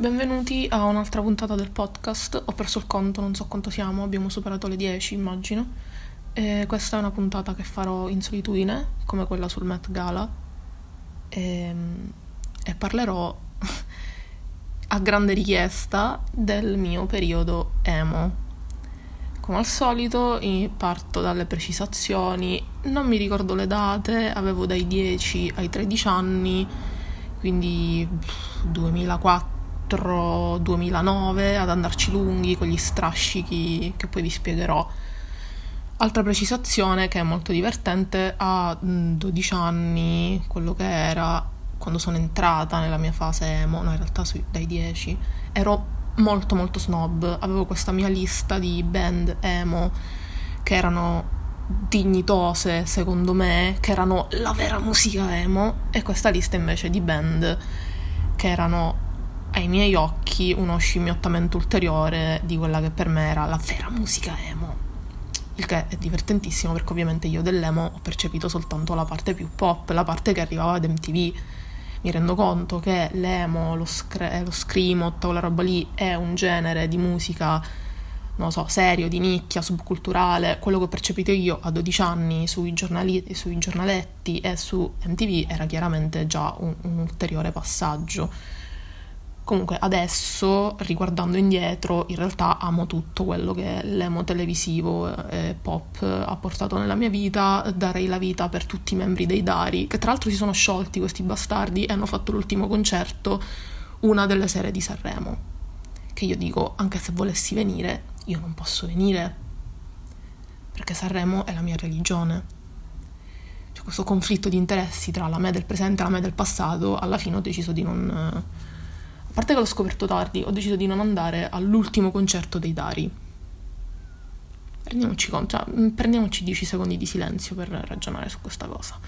Benvenuti a un'altra puntata del podcast. Ho perso il conto, non so quanto siamo, abbiamo superato le 10, immagino. E questa è una puntata che farò in solitudine, come quella sul Met Gala. E, e parlerò a grande richiesta del mio periodo emo. Come al solito parto dalle precisazioni, non mi ricordo le date, avevo dai 10 ai 13 anni, quindi 2004, 2009 ad andarci lunghi con gli strascichi che poi vi spiegherò. Altra precisazione che è molto divertente, a 12 anni, quello che era, quando sono entrata nella mia fase emo, no in realtà dai 10, ero molto molto snob, avevo questa mia lista di band emo che erano dignitose secondo me, che erano la vera musica emo e questa lista invece di band che erano ai miei occhi uno scimmiottamento ulteriore di quella che per me era la vera musica emo. Il che è divertentissimo perché ovviamente io dell'emo ho percepito soltanto la parte più pop, la parte che arrivava ad MTV mi rendo conto che l'emo, lo, scre- lo screamot, quella roba lì è un genere di musica, non so, serio, di nicchia, subculturale. Quello che ho percepito io a 12 anni sui, giornali- sui giornaletti e su MTV era chiaramente già un, un ulteriore passaggio Comunque adesso, riguardando indietro, in realtà amo tutto quello che l'emo televisivo e pop ha portato nella mia vita, darei la vita per tutti i membri dei Dari, che tra l'altro si sono sciolti questi bastardi e hanno fatto l'ultimo concerto una delle sere di Sanremo. Che io dico, anche se volessi venire, io non posso venire, perché Sanremo è la mia religione. C'è questo conflitto di interessi tra la me del presente e la me del passato, alla fine ho deciso di non parte che l'ho scoperto tardi, ho deciso di non andare all'ultimo concerto dei Dari. Prendiamoci, cioè, mm, prendiamoci 10 secondi di silenzio per ragionare su questa cosa.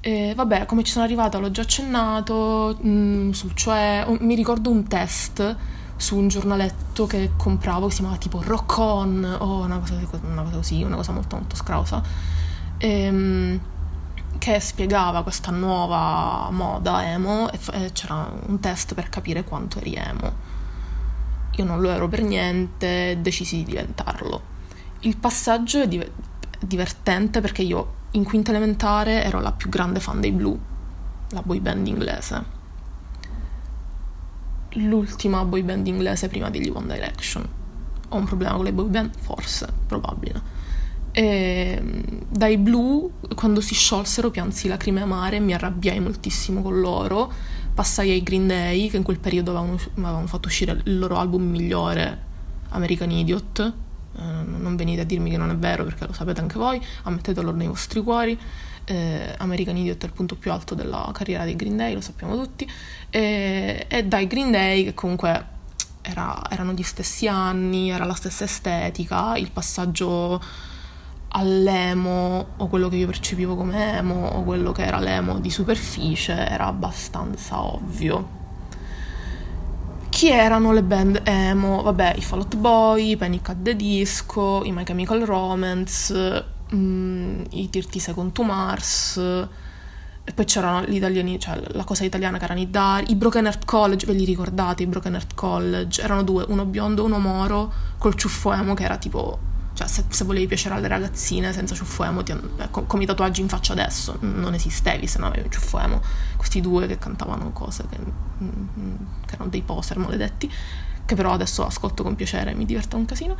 E vabbè, come ci sono arrivata l'ho già accennato, mh, mm, sul, cioè un, mi ricordo un test su un giornaletto che compravo che si chiamava tipo Rock On o una cosa, una cosa così, una cosa molto molto scrausa. Ehm, che spiegava questa nuova moda emo e c'era un test per capire quanto eri emo. Io non lo ero per niente, decisi di diventarlo. Il passaggio è div- divertente perché io in quinta elementare ero la più grande fan dei Blue, la boy band inglese. L'ultima boy band inglese prima degli One Direction. Ho un problema con le boy band? Forse, probabile. E ehm, dai blu, quando si sciolsero, piansi lacrime amare, mi arrabbiai moltissimo con loro. Passai ai Green Day, che in quel periodo avevano, avevano fatto uscire il loro album migliore, American Idiot. Eh, non venite a dirmi che non è vero perché lo sapete anche voi, ammettetelo nei vostri cuori. Eh, American Idiot è il punto più alto della carriera dei Green Day, lo sappiamo tutti. E, e dai Green Day, che comunque era, erano gli stessi anni, era la stessa estetica, il passaggio all'emo o quello che io percepivo come emo o quello che era l'emo di superficie era abbastanza ovvio. Chi erano le band emo? Vabbè, i Fall Out Boy, Panic at the Disco, i My Chemical Romance, mm, i Dirty Second to Mars, e poi c'erano gli italiani, cioè la cosa italiana che erano i Dari, i Broken Heart College, ve li ricordate i Broken Heart College? Erano due, uno biondo e uno moro, col ciuffo emo che era tipo cioè, se, se, volevi piacere alle ragazzine senza ciuffo ti, eh, come i tatuaggi in faccia adesso, non esistevi se non avevi un ciuffo. Questi due che cantavano cose che, mm, mm, che erano dei poser maledetti, che però adesso ascolto con piacere mi diverto un casino.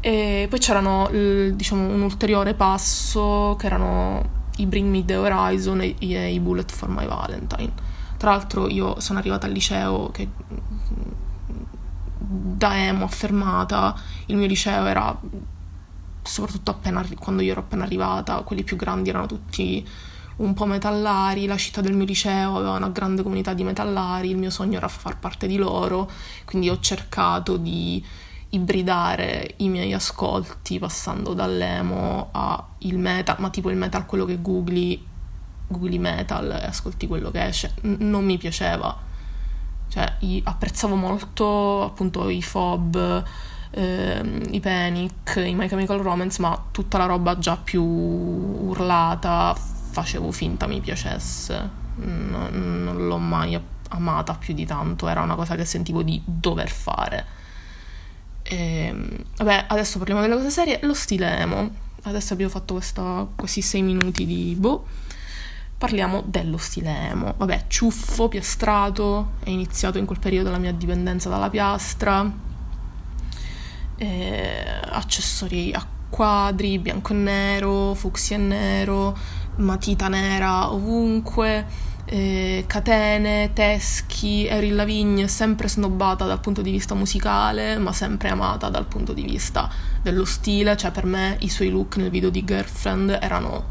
E poi c'erano, diciamo, un ulteriore passo che erano i Bring Me The Horizon e, e i Bullet For My Valentine. Tra l'altro io sono arrivata al liceo che mm, da emo affermata, il mio liceo era soprattutto appena, quando io ero appena arrivata, quelli più grandi erano tutti un po' metallari, la città del mio liceo aveva una grande comunità di metallari, il mio sogno era far parte di loro, quindi ho cercato di ibridare i miei ascolti passando dall'emo al metal, ma tipo il metal quello che googli, googli metal e ascolti quello che esce, N- non mi piaceva. Cioè, apprezzavo molto appunto i fob, eh, i Panic, i My Chemical Romance, ma tutta la roba già più urlata facevo finta mi piacesse. Non, non l'ho mai amata più di tanto, era una cosa che sentivo di dover fare. E, ehm, vabbè, adesso parliamo delle cose serie. Lo stile emo. Adesso abbiamo fatto questa, questi sei minuti di boh. Parliamo dello stile emo. Vabbè, ciuffo, piastrato, è iniziato in quel periodo la mia dipendenza dalla piastra. E, accessori a quadri, bianco e nero, fucsia e nero, matita nera ovunque eh, catene, teschi, Erin Lavigne sempre snobbata dal punto di vista musicale, ma sempre amata dal punto di vista dello stile, cioè per me i suoi look nel video di Girlfriend erano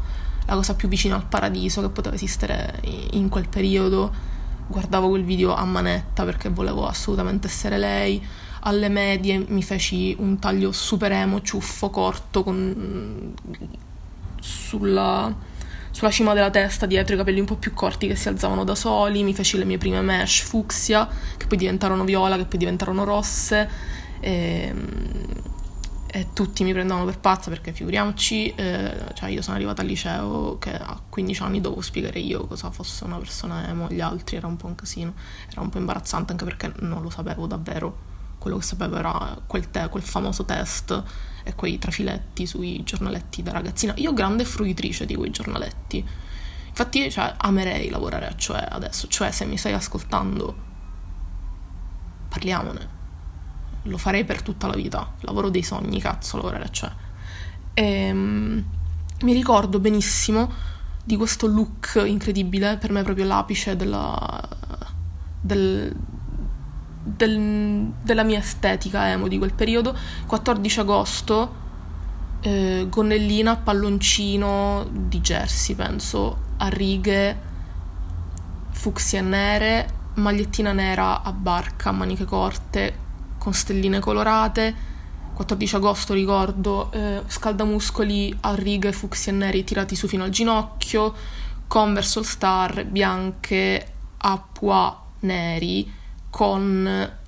la cosa più vicina al paradiso che poteva esistere in quel periodo. Guardavo quel video a manetta perché volevo assolutamente essere lei. Alle medie mi feci un taglio super emo, ciuffo, corto, con... sulla sulla cima della testa dietro i capelli un po' più corti che si alzavano da soli, mi feci le mie prime mesh fucsia, che poi diventarono viola, che poi diventarono rosse, e, ehm, e tutti mi prendevano per pazza perché figuriamoci, eh, cioè io sono arrivata al liceo che a 15 anni dovevo spiegare io cosa fosse una persona emo, gli altri era un po' un casino, era un po' imbarazzante anche perché non lo sapevo davvero, quello che sapevo era quel, te, quel famoso test e quei trafiletti sui giornaletti da ragazzina. Io grande fruitrice di quei giornaletti. Infatti, cioè, amerei lavorare a Cioè adesso. Cioè, se mi stai ascoltando, parliamone. Lo farei per tutta la vita. Lavoro dei sogni, cazzo, lavorare a Cioè. E, um, mi ricordo benissimo di questo look incredibile, per me proprio l'apice della, del, del, della mia estetica emo di quel periodo. 14 agosto, eh, gonnellina, palloncino di jersey, penso, a righe, fucsia nere, magliettina nera a barca, maniche corte, con stelline colorate. 14 agosto ricordo eh, scaldamuscoli a righe fucsia neri tirati su fino al ginocchio, Converse All Star bianche a pois neri con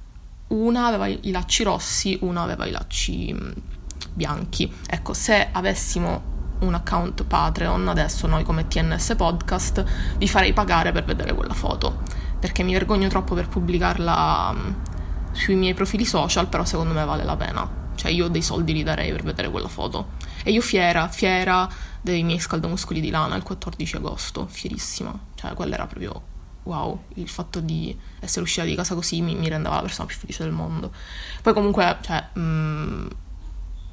una aveva i lacci rossi, una aveva i lacci mm, bianchi. Ecco, se avessimo un account Patreon, adesso noi come TNS Podcast, vi farei pagare per vedere quella foto, perché mi vergogno troppo per pubblicarla mm, sui miei profili social, però secondo me vale la pena. Cioè io dei soldi li darei per vedere quella foto. E io fiera, fiera dei miei scaldamuscoli di lana il 14 agosto, fierissima. Cioè quella era proprio wow, il fatto di essere uscita di casa così mi, mi rendeva la persona più felice del mondo. Poi comunque, cioè, mh, mm,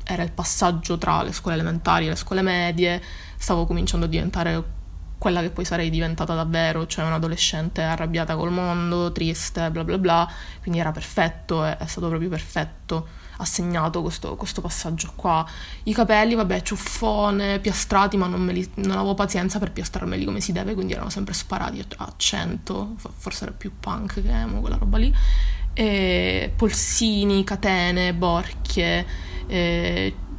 era il passaggio tra le scuole elementari e le scuole medie, stavo cominciando a diventare quella che poi sarei diventata davvero, cioè un'adolescente arrabbiata col mondo, triste, bla bla bla, quindi era perfetto, è, è stato proprio perfetto assegnato questo, questo, passaggio qua. I capelli, vabbè, ciuffone, piastrati, ma non, li, non, avevo pazienza per piastrarmeli come si deve, quindi erano sempre sparati a 100, forse era più punk che emo, quella roba lì. E polsini, catene, borchie,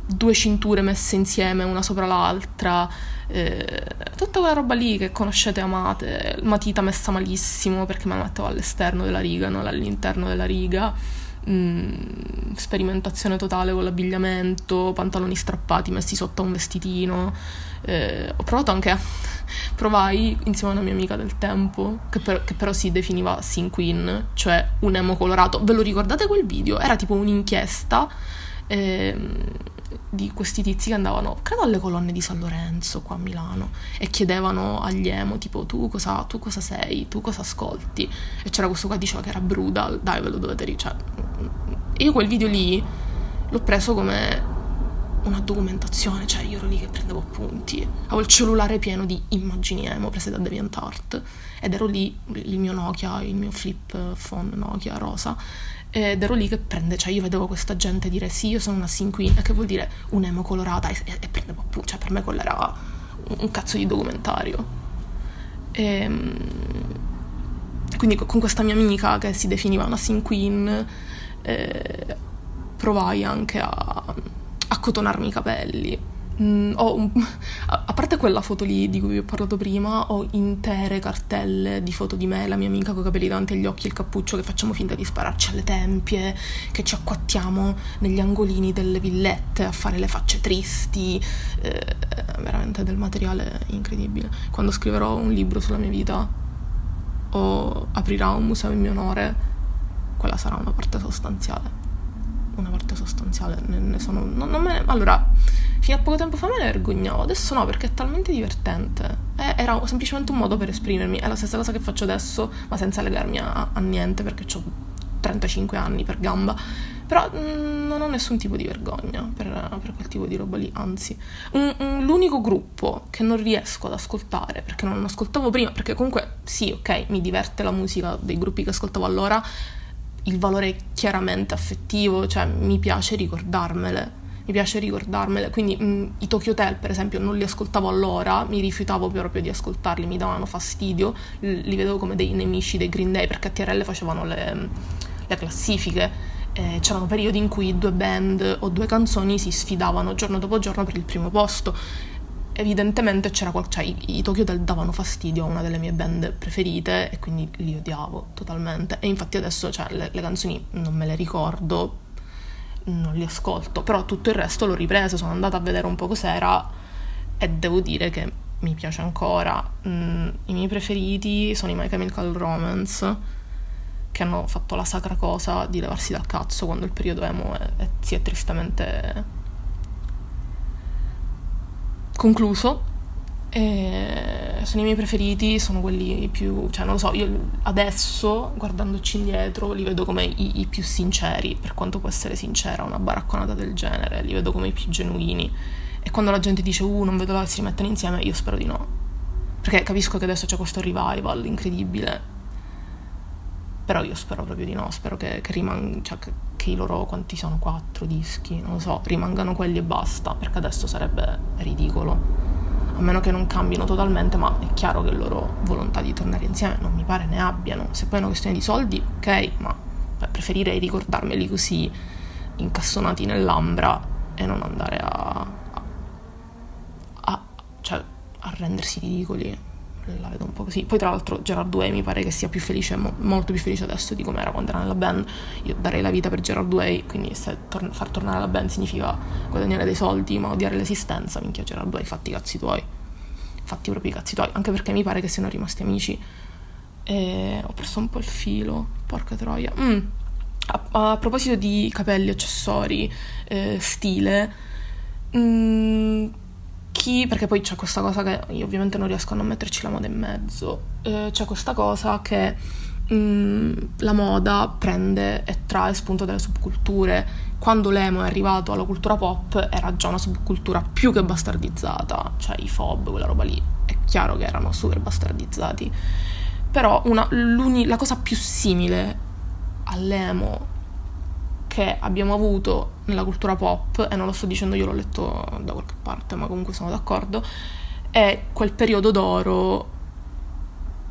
due cinture messe insieme una sopra l'altra. Eh, tutta quella roba lì che conoscete e amate, matita messa malissimo perché me la mettevo all'esterno della riga, non all'interno della riga mh, mm, sperimentazione totale con l'abbigliamento, pantaloni strappati messi sotto a un vestitino. Eh, ho provato anche a... provai insieme a una mia amica del tempo, che, per, che però si definiva Sin Queen, cioè un emo colorato. Ve lo ricordate quel video? Era tipo un'inchiesta. Eh, di questi tizi che andavano, credo alle colonne di San Lorenzo qua a Milano e chiedevano agli emo tipo tu cosa, tu cosa sei, tu cosa ascolti? E c'era questo qua che diceva che era brutal, dai ve lo dovete dire, cioè, io quel video lì l'ho preso come una documentazione, cioè io ero lì che prendevo appunti, avevo il cellulare pieno di immagini emo prese da DeviantArt ed ero lì, il mio Nokia, il mio flip phone Nokia rosa ed ero lì che prende, cioè io vedevo questa gente dire sì, io sono una sin queen, che vuol dire un'emo colorata, e, e, e prendevo appunto, cioè per me quello era un, un cazzo di documentario. E, ehm, quindi con questa mia amica che si definiva una sin queen, eh, provai anche a, a cotonarmi i capelli Mm, un, a parte quella foto lì di cui vi ho parlato prima, ho intere cartelle di foto di me, la mia amica con i capelli davanti agli occhi e il cappuccio che facciamo finta di spararci alle tempie, che ci acquattiamo negli angolini delle villette a fare le facce tristi, eh, veramente del materiale incredibile. Quando scriverò un libro sulla mia vita o aprirà un museo in mio onore, quella sarà una parte sostanziale. Una parte sostanziale, ne, ne sono... Non, non ne, allora, fino a poco tempo fa me ne vergognavo, adesso no perché è talmente divertente. Eh, era semplicemente un modo per esprimermi, è la stessa cosa che faccio adesso, ma senza legarmi a, a niente perché ho 35 anni per gamba però mm, non ho nessun tipo di vergogna per, per quel tipo di roba lì, anzi. Un, un, l'unico gruppo che non riesco ad ascoltare, perché non ascoltavo prima, perché comunque sì, ok, mi diverte la musica dei gruppi che ascoltavo allora, il valore chiaramente affettivo, cioè mi piace ricordarmele mi piace ricordarmele. Quindi mh, mm, i Tokyo Hotel, per esempio, non li ascoltavo allora, mi rifiutavo proprio di ascoltarli, mi davano fastidio, li vedevo come dei nemici dei Green Day perché a TRL facevano le, le classifiche eh, c'erano periodi in cui due band o due canzoni si sfidavano giorno dopo giorno per il primo posto. Evidentemente c'era qual- cioè, i, i Tokyo Hotel davano fastidio a una delle mie band preferite e quindi li odiavo totalmente. E infatti adesso cioè, le, le canzoni non me le ricordo, non li ascolto, però tutto il resto l'ho ripreso, sono andata a vedere un po' cos'era e devo dire che mi piace ancora. Mm, I miei preferiti sono i My Chemical Romance che hanno fatto la sacra cosa di levarsi dal cazzo quando il periodo emo è, è, si è tristemente concluso. E sono i miei preferiti, sono quelli più, cioè non lo so, io adesso guardandoci indietro li vedo come i, i più sinceri, per quanto può essere sincera una baracconata del genere, li vedo come i più genuini. E quando la gente dice, uh, non vedo l'ora che si rimettano insieme, io spero di no. Perché capisco che adesso c'è questo revival incredibile però io spero proprio di no, spero che, che, rimang- cioè, che, che i loro, quanti sono, quattro dischi, non lo so, rimangano quelli e basta, perché adesso sarebbe ridicolo. A meno che non cambino totalmente, ma è chiaro che loro volontà di tornare insieme non mi pare ne abbiano. Se poi è una questione di soldi, ok, ma preferirei ricordarmeli così incassonati nell'ambra e non andare a, a, a, cioè, a rendersi ridicoli la vedo un po' così. Poi tra l'altro Gerard Way mi pare che sia più felice, mo- molto più felice adesso di come era quando era nella band. Io darei la vita per Gerard Way, quindi se tor- far tornare la band significa guadagnare dei soldi ma odiare l'esistenza, minchia Gerard Way, fatti i cazzi tuoi. Fatti proprio i cazzi tuoi, anche perché mi pare che siano rimasti amici. E ho perso un po' il filo, porca troia. Mm. A, a, proposito di capelli, accessori, eh, stile... Mm, chi, perché poi c'è questa cosa che io ovviamente non riesco a non metterci la moda in mezzo, eh, c'è questa cosa che mh, mm, la moda prende e trae spunto dalle subculture. Quando l'emo è arrivato alla cultura pop era già una subcultura più che bastardizzata, cioè i fob, quella roba lì, è chiaro che erano super bastardizzati. Però una, la cosa più simile all'emo che abbiamo avuto nella cultura pop, e non lo sto dicendo io, l'ho letto da qualche parte, ma comunque sono d'accordo, è quel periodo d'oro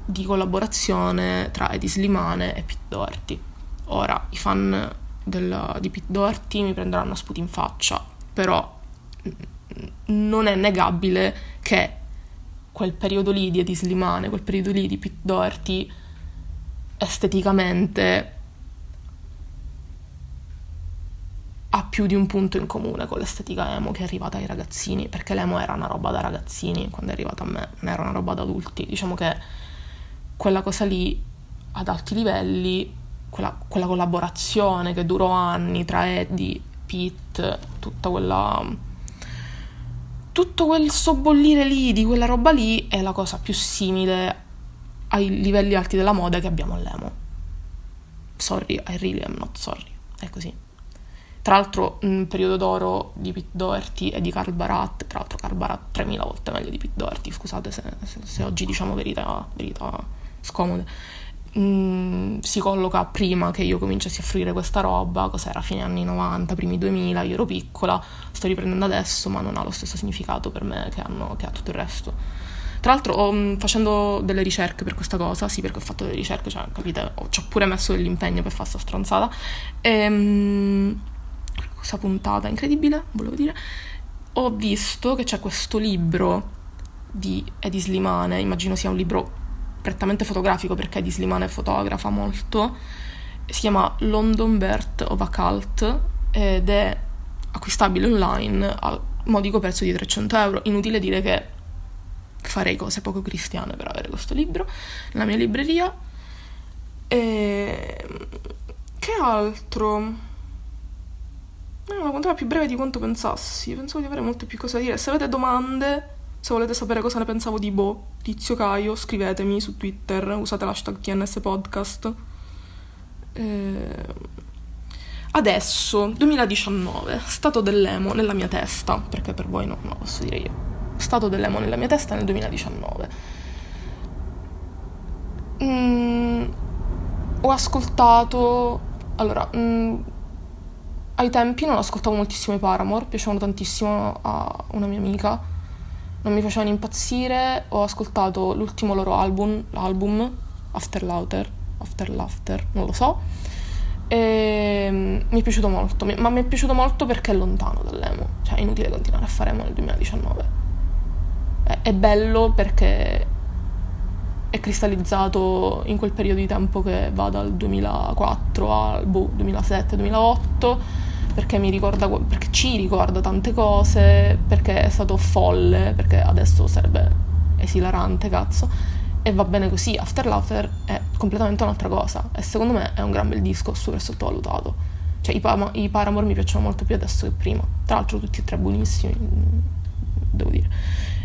di collaborazione tra Eddie Slimane e Pete Doherty. Ora, i fan del, di Pete Doherty mi prenderanno a sputi in faccia, però non è negabile che quel periodo lì di Eddie Slimane, quel periodo lì di Pete Doherty, esteticamente ha più di un punto in comune con l'estetica emo che è arrivata ai ragazzini, perché l'emo era una roba da ragazzini quando è arrivata a me, non era una roba da adulti. Diciamo che quella cosa lì ad alti livelli, quella, quella collaborazione che durò anni tra Eddie, Pete, tutta quella tutto quel sobbollire lì di quella roba lì è la cosa più simile ai livelli alti della moda che abbiamo all'emo. Sorry, I really am not sorry. È così. Tra l'altro, un periodo d'oro di Pete Doherty e di Carl Barat, tra l'altro Carl Barat 3000 volte meglio di Pete Doherty, scusate se, se, se oggi diciamo verità, verità scomode. Mm, si colloca prima che io cominciassi a fruire questa roba, cos'era fine anni 90, primi 2000, io ero piccola, sto riprendendo adesso, ma non ha lo stesso significato per me che, hanno, che ha tutto il resto. Tra l'altro, mm, facendo delle ricerche per questa cosa, sì, perché ho fatto delle ricerche, cioè, capite, ho, ci ho pure messo dell'impegno per fare questa stronzata, ehm, questa puntata incredibile, volevo dire, ho visto che c'è questo libro di Eddie Slimane, immagino sia un libro prettamente fotografico perché Eddie Slimane fotografa molto, si chiama London Birth of a Cult ed è acquistabile online al modico prezzo di 300 euro. Inutile dire che farei cose poco cristiane per avere questo libro nella mia libreria E... Che altro? È una puntata più breve di quanto pensassi. Pensavo di avere molte più cose da dire. Se avete domande, se volete sapere cosa ne pensavo di Bo, Tizio Caio, scrivetemi su Twitter, usate l'hashtag TNS Podcast. Eh... Adesso, 2019, stato dell'emo nella mia testa, perché per voi no, non lo posso dire io. Stato dell'emo nella mia testa nel 2019. Mm, ho ascoltato... Allora, mm, ai tempi non ascoltavo moltissimo i Paramore, piacevano tantissimo a una mia amica, non mi facevano impazzire, ho ascoltato l'ultimo loro album, l'album After Laughter, After Laughter, non lo so, e mm, mi è piaciuto molto, ma mi è piaciuto molto perché è lontano dall'emo, cioè è inutile continuare a fare emo nel 2019. È, è bello perché è cristallizzato in quel periodo di tempo che va dal 2004 al boh, 2007-2008 perché mi ricorda, perché ci ricorda tante cose, perché è stato folle, perché adesso sarebbe esilarante, cazzo. E va bene così, After Laughter è completamente un'altra cosa e secondo me è un gran bel disco super sottovalutato. Cioè i, pa- i Paramore mi piacciono molto più adesso che prima. Tra l'altro tutti e tre buonissimi, devo dire.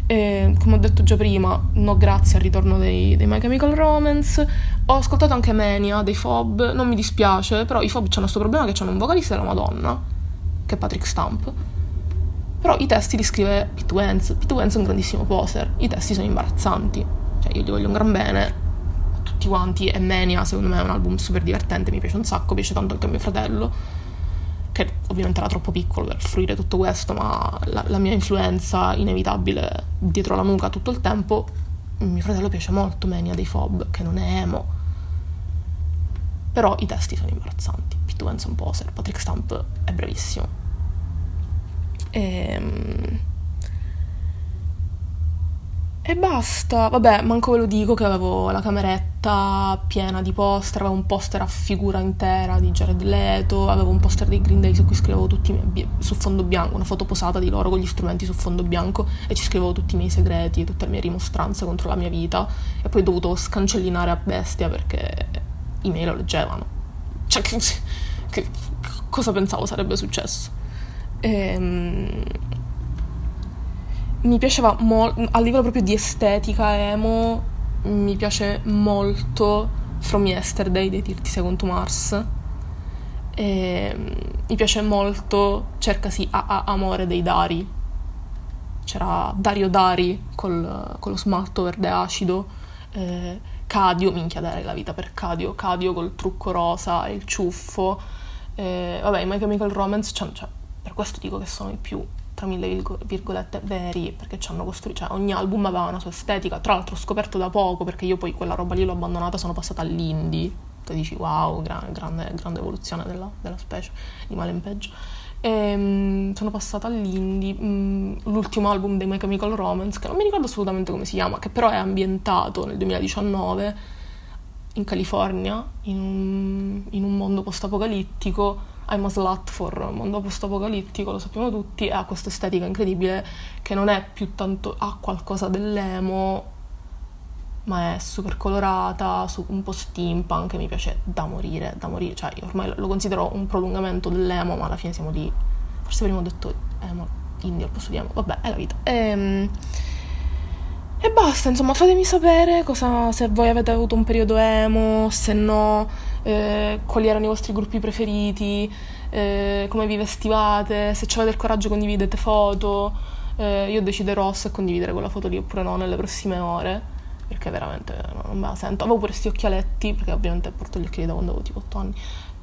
E, come ho detto già prima, no grazie al ritorno dei, dei My Chemical Romance. Ho ascoltato anche Mania dei Fob, non mi dispiace, però i Fob hanno questo problema che hanno un vocalista della Madonna, che è Patrick Stump. Però i testi li scrive Pete Wentz. Pete Wentz è un grandissimo poser, i testi sono imbarazzanti. Cioè io gli voglio un gran bene, a tutti quanti, e Mania secondo me è un album super divertente, mi piace un sacco, piace tanto anche a mio fratello che ovviamente era troppo piccolo per fruire tutto questo, ma la, la mia influenza inevitabile dietro la nuca tutto il tempo, mio fratello piace molto Mania dei Fob, che non è emo. Però i testi sono imbarazzanti. Pete Wentz un poser, Patrick Stump è bravissimo. Ehm... E basta, vabbè, manco ve lo dico che avevo la cameretta piena di poster, avevo un poster a figura intera di Jared Leto, avevo un poster dei Green Day su cui scrivevo tutti i miei, su fondo bianco, una foto posata di loro con gli strumenti su fondo bianco e ci scrivevo tutti i miei segreti tutte le mie rimostranze contro la mia vita e poi ho dovuto scancellinare a bestia perché i miei lo leggevano. Cioè, che, che cosa pensavo sarebbe successo? Ehm mi piaceva molto, a livello proprio di estetica emo, mi piace molto From Yesterday dei 30 Second to Mars. E, mi piace molto Cercasi a, a Amore dei Dari. C'era Dario Dari col, con lo smalto verde acido. Eh, Cadio, minchia dare la vita per Cadio. Cadio col trucco rosa e il ciuffo. Eh, vabbè, i My Chemical Romance, cioè, cioè, per questo dico che sono i più tra mille virgolette veri perché ci hanno costruito, cioè ogni album aveva una sua estetica, tra l'altro ho scoperto da poco perché io poi quella roba lì l'ho abbandonata, sono passata all'indie, tu dici wow, gran, grande, grande, evoluzione della, della, specie, di male in peggio. E, um, sono passata all'indie, um, l'ultimo album dei My Chemical Romance, che non mi ricordo assolutamente come si chiama, che però è ambientato nel 2019 in California, in un, in un mondo post-apocalittico I'm a slut for mondo post-apocalittico, lo sappiamo tutti, e ha questa estetica incredibile che non è più tanto, ha qualcosa dell'emo, ma è super colorata, un po' steampunk, mi piace da morire, da morire, cioè io ormai lo considero un prolungamento dell'emo, ma alla fine siamo lì, forse prima ho detto emo, indie al posto di emo, vabbè, è la vita. Ehm... E basta, insomma, fatemi sapere cosa, se voi avete avuto un periodo emo, se no, eh, quali erano i vostri gruppi preferiti, eh, come vi vestivate, se avete il coraggio condividete foto. Eh, io deciderò se condividere quella foto lì oppure no nelle prossime ore, perché veramente non me la sento. Avevo pure questi occhialetti, perché ovviamente porto gli occhiali da quando avevo tipo 8 anni,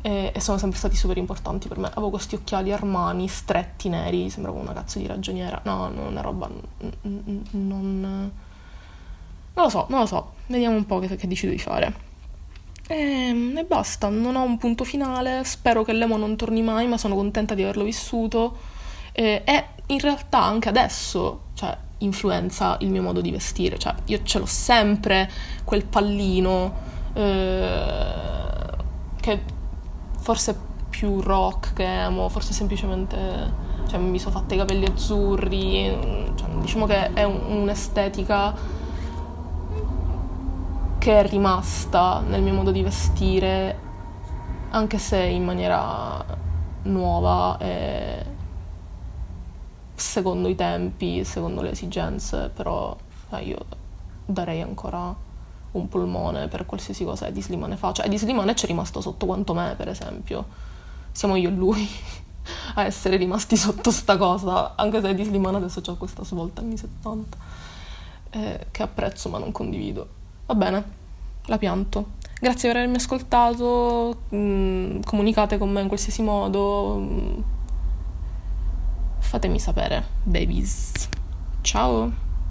e, e sono sempre stati super importanti per me. Avevo questi occhiali Armani stretti neri, sembravo una cazzo di ragioniera. No, non una roba... non non lo so, non lo so, vediamo un po' che, che decido di fare. E, ehm, e, basta, non ho un punto finale, spero che l'emo non torni mai, ma sono contenta di averlo vissuto. E, e in realtà anche adesso, cioè, influenza il mio modo di vestire, cioè, io ce l'ho sempre quel pallino eh, che forse è più rock che emo, forse semplicemente cioè, mi sono fatta i capelli azzurri, cioè, diciamo che è un, un'estetica che è rimasta nel mio modo di vestire, anche se in maniera nuova e secondo i tempi, secondo le esigenze, però eh, io darei ancora un polmone per qualsiasi cosa Eddie Slimane fa. Cioè, Eddie Slimane ci è rimasto sotto quanto me, per esempio. Siamo io e lui a essere rimasti sotto sta cosa, anche se Eddie Slimane adesso c'ha questa svolta anni 70, eh, che apprezzo ma non condivido. Va bene, la pianto. Grazie per avermi ascoltato, mh, mm, comunicate con me in qualsiasi modo, mm, fatemi sapere, babies. Ciao!